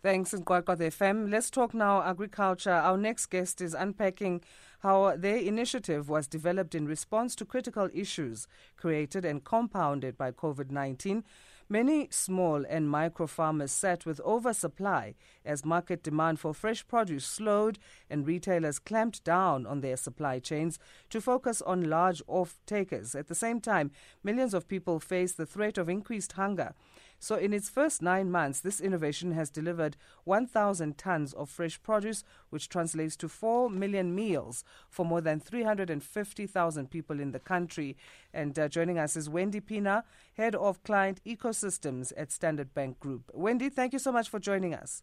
Thanks, Nkwakwatha FM. Let's talk now agriculture. Our next guest is unpacking how their initiative was developed in response to critical issues created and compounded by COVID 19. Many small and micro farmers sat with oversupply as market demand for fresh produce slowed and retailers clamped down on their supply chains to focus on large off takers. At the same time, millions of people face the threat of increased hunger. So, in its first nine months, this innovation has delivered 1,000 tons of fresh produce, which translates to 4 million meals for more than 350,000 people in the country. And uh, joining us is Wendy Pienaar, Head of Client Ecosystems at Standard Bank Group. Wendy, thank you so much for joining us.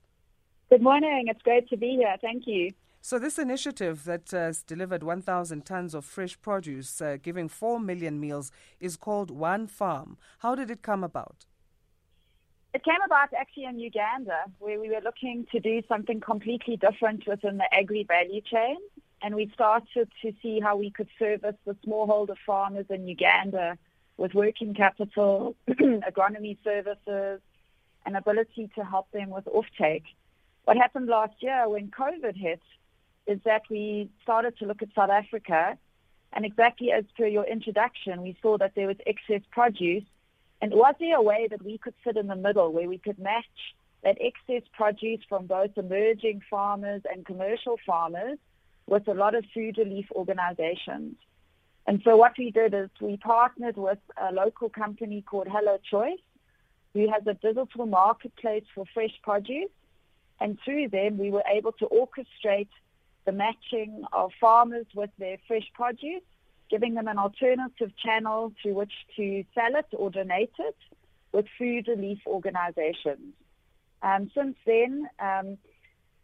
Good morning. It's great to be here. Thank you. So, this initiative that uh, has delivered 1,000 tons of fresh produce, uh, giving 4 million meals, is called One Farm. How did it come about? It came about actually in Uganda, where we were looking to do something completely different within the agri value chain. And we started to see how we could service the smallholder farmers in Uganda with working capital, agronomy services, and ability to help them with offtake. What happened last year when COVID hit is that we started to look at South Africa, and exactly as per your introduction, we saw that there was excess produce and was there a way that we could sit in the middle where we could match that excess produce from both emerging farmers and commercial farmers with a lot of food relief organizations? And so what we did is we partnered with a local company called Hello Choice, who has a digital marketplace for fresh produce. And through them, we were able to orchestrate the matching of farmers with their fresh produce giving them an alternative channel through which to sell it or donate it with food relief organizations. Um, since then, um,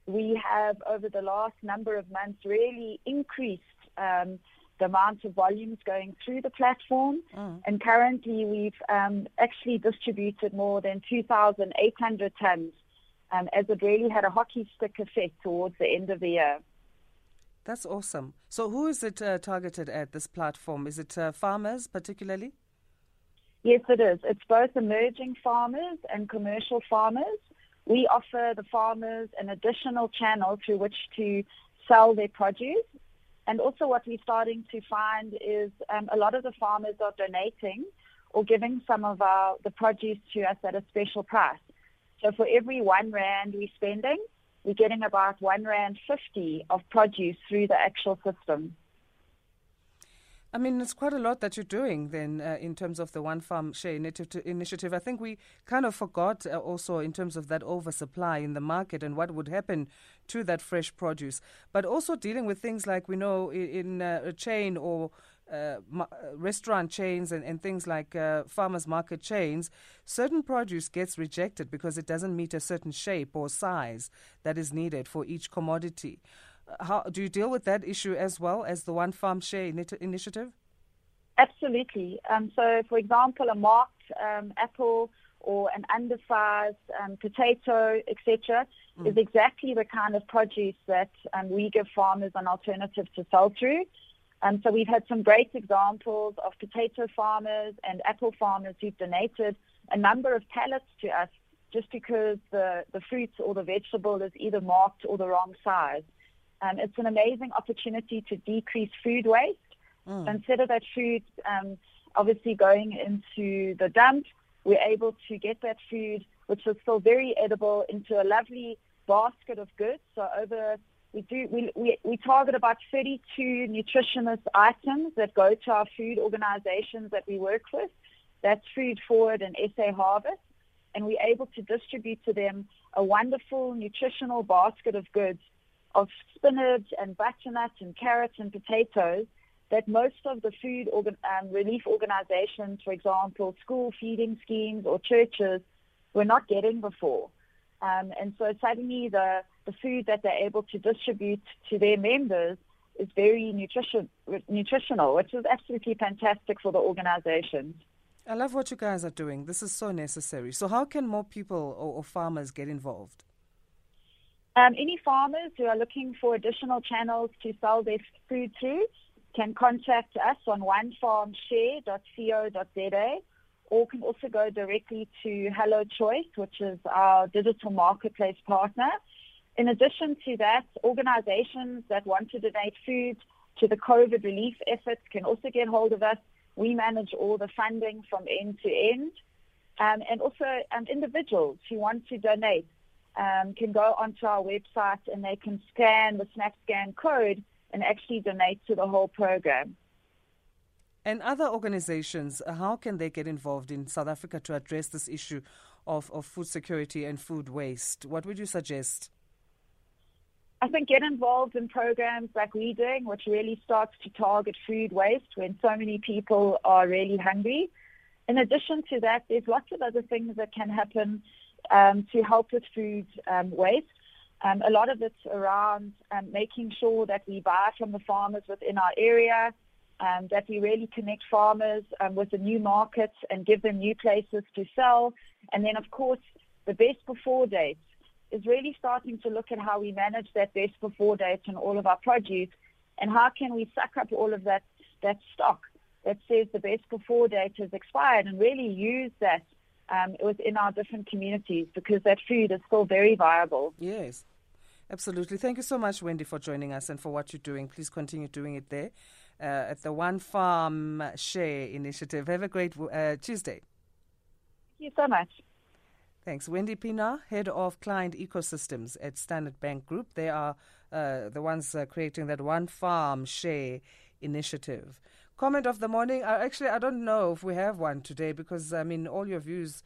we have, over the last number of months, really increased um, the amount of volumes going through the platform. Mm. And currently, we've um, actually distributed more than 2,800 tons, um, as it really had a hockey stick effect towards the end of the year. That's awesome. So, who is it uh, targeted at, this platform? Is it uh, farmers particularly? Yes, it is. It's both emerging farmers and commercial farmers. We offer the farmers an additional channel through which to sell their produce. And also, what we're starting to find is um, a lot of the farmers are donating or giving some of our, the produce to us at a special price. So, for every one rand we're spending, we're getting about one rand fifty of produce through the actual system. I mean, it's quite a lot that you're doing then uh, in terms of the One Farm Share initiative. I think we kind of forgot uh, also in terms of that oversupply in the market and what would happen to that fresh produce, but also dealing with things like we know in, in uh, a chain or uh, ma- uh, restaurant chains and, and things like uh, farmers market chains, certain produce gets rejected because it doesn't meet a certain shape or size that is needed for each commodity. Uh, how do you deal with that issue as well as the One Farm Share initiative? Absolutely. Um, so, for example, a marked um, apple or an undersized um, potato, etc., mm. is exactly the kind of produce that um, we give farmers an alternative to sell through. Um, so we've had some great examples of potato farmers and apple farmers who've donated a number of pallets to us just because the, the fruit or the vegetable is either marked or the wrong size. Um, it's an amazing opportunity to decrease food waste. Mm. instead of that food um, obviously going into the dump, we're able to get that food, which is still very edible, into a lovely basket of goods. So over we do we, we, we target about 32 nutritionist items that go to our food organizations that we work with. That's Food Forward and SA Harvest. And we're able to distribute to them a wonderful nutritional basket of goods of spinach and butternut and carrots and potatoes that most of the food organ, um, relief organizations, for example, school feeding schemes or churches, were not getting before. Um, and so suddenly the, the food that they're able to distribute to their members is very nutrition, nutritional, which is absolutely fantastic for the organizations. I love what you guys are doing. This is so necessary. So, how can more people or, or farmers get involved? Um, any farmers who are looking for additional channels to sell their food through can contact us on onefarmshare.co.za or can also go directly to Hello Choice, which is our digital marketplace partner. In addition to that, organizations that want to donate food to the COVID relief efforts can also get hold of us. We manage all the funding from end to end. Um, and also um, individuals who want to donate um, can go onto our website and they can scan the SnapScan code and actually donate to the whole program. And other organizations, uh, how can they get involved in South Africa to address this issue of, of food security and food waste? What would you suggest? I think get involved in programs like we're doing, which really starts to target food waste when so many people are really hungry. In addition to that, there's lots of other things that can happen um, to help with food um, waste. Um, a lot of it's around um, making sure that we buy from the farmers within our area, um, that we really connect farmers um, with the new markets and give them new places to sell. And then, of course, the best before dates is really starting to look at how we manage that best before date on all of our produce and how can we suck up all of that, that stock that says the best before date has expired and really use that um, within our different communities because that food is still very viable. Yes. Absolutely. Thank you so much, Wendy, for joining us and for what you're doing. Please continue doing it there uh, at the One Farm Share Initiative. Have a great uh, Tuesday. Thank you so much. Thanks. Wendy Pienaar, Head of Client Ecosystems at Standard Bank Group. They are uh, the ones uh, creating that One Farm Share Initiative. Comment of the morning. Uh, actually, I don't know if we have one today because, I mean, all your views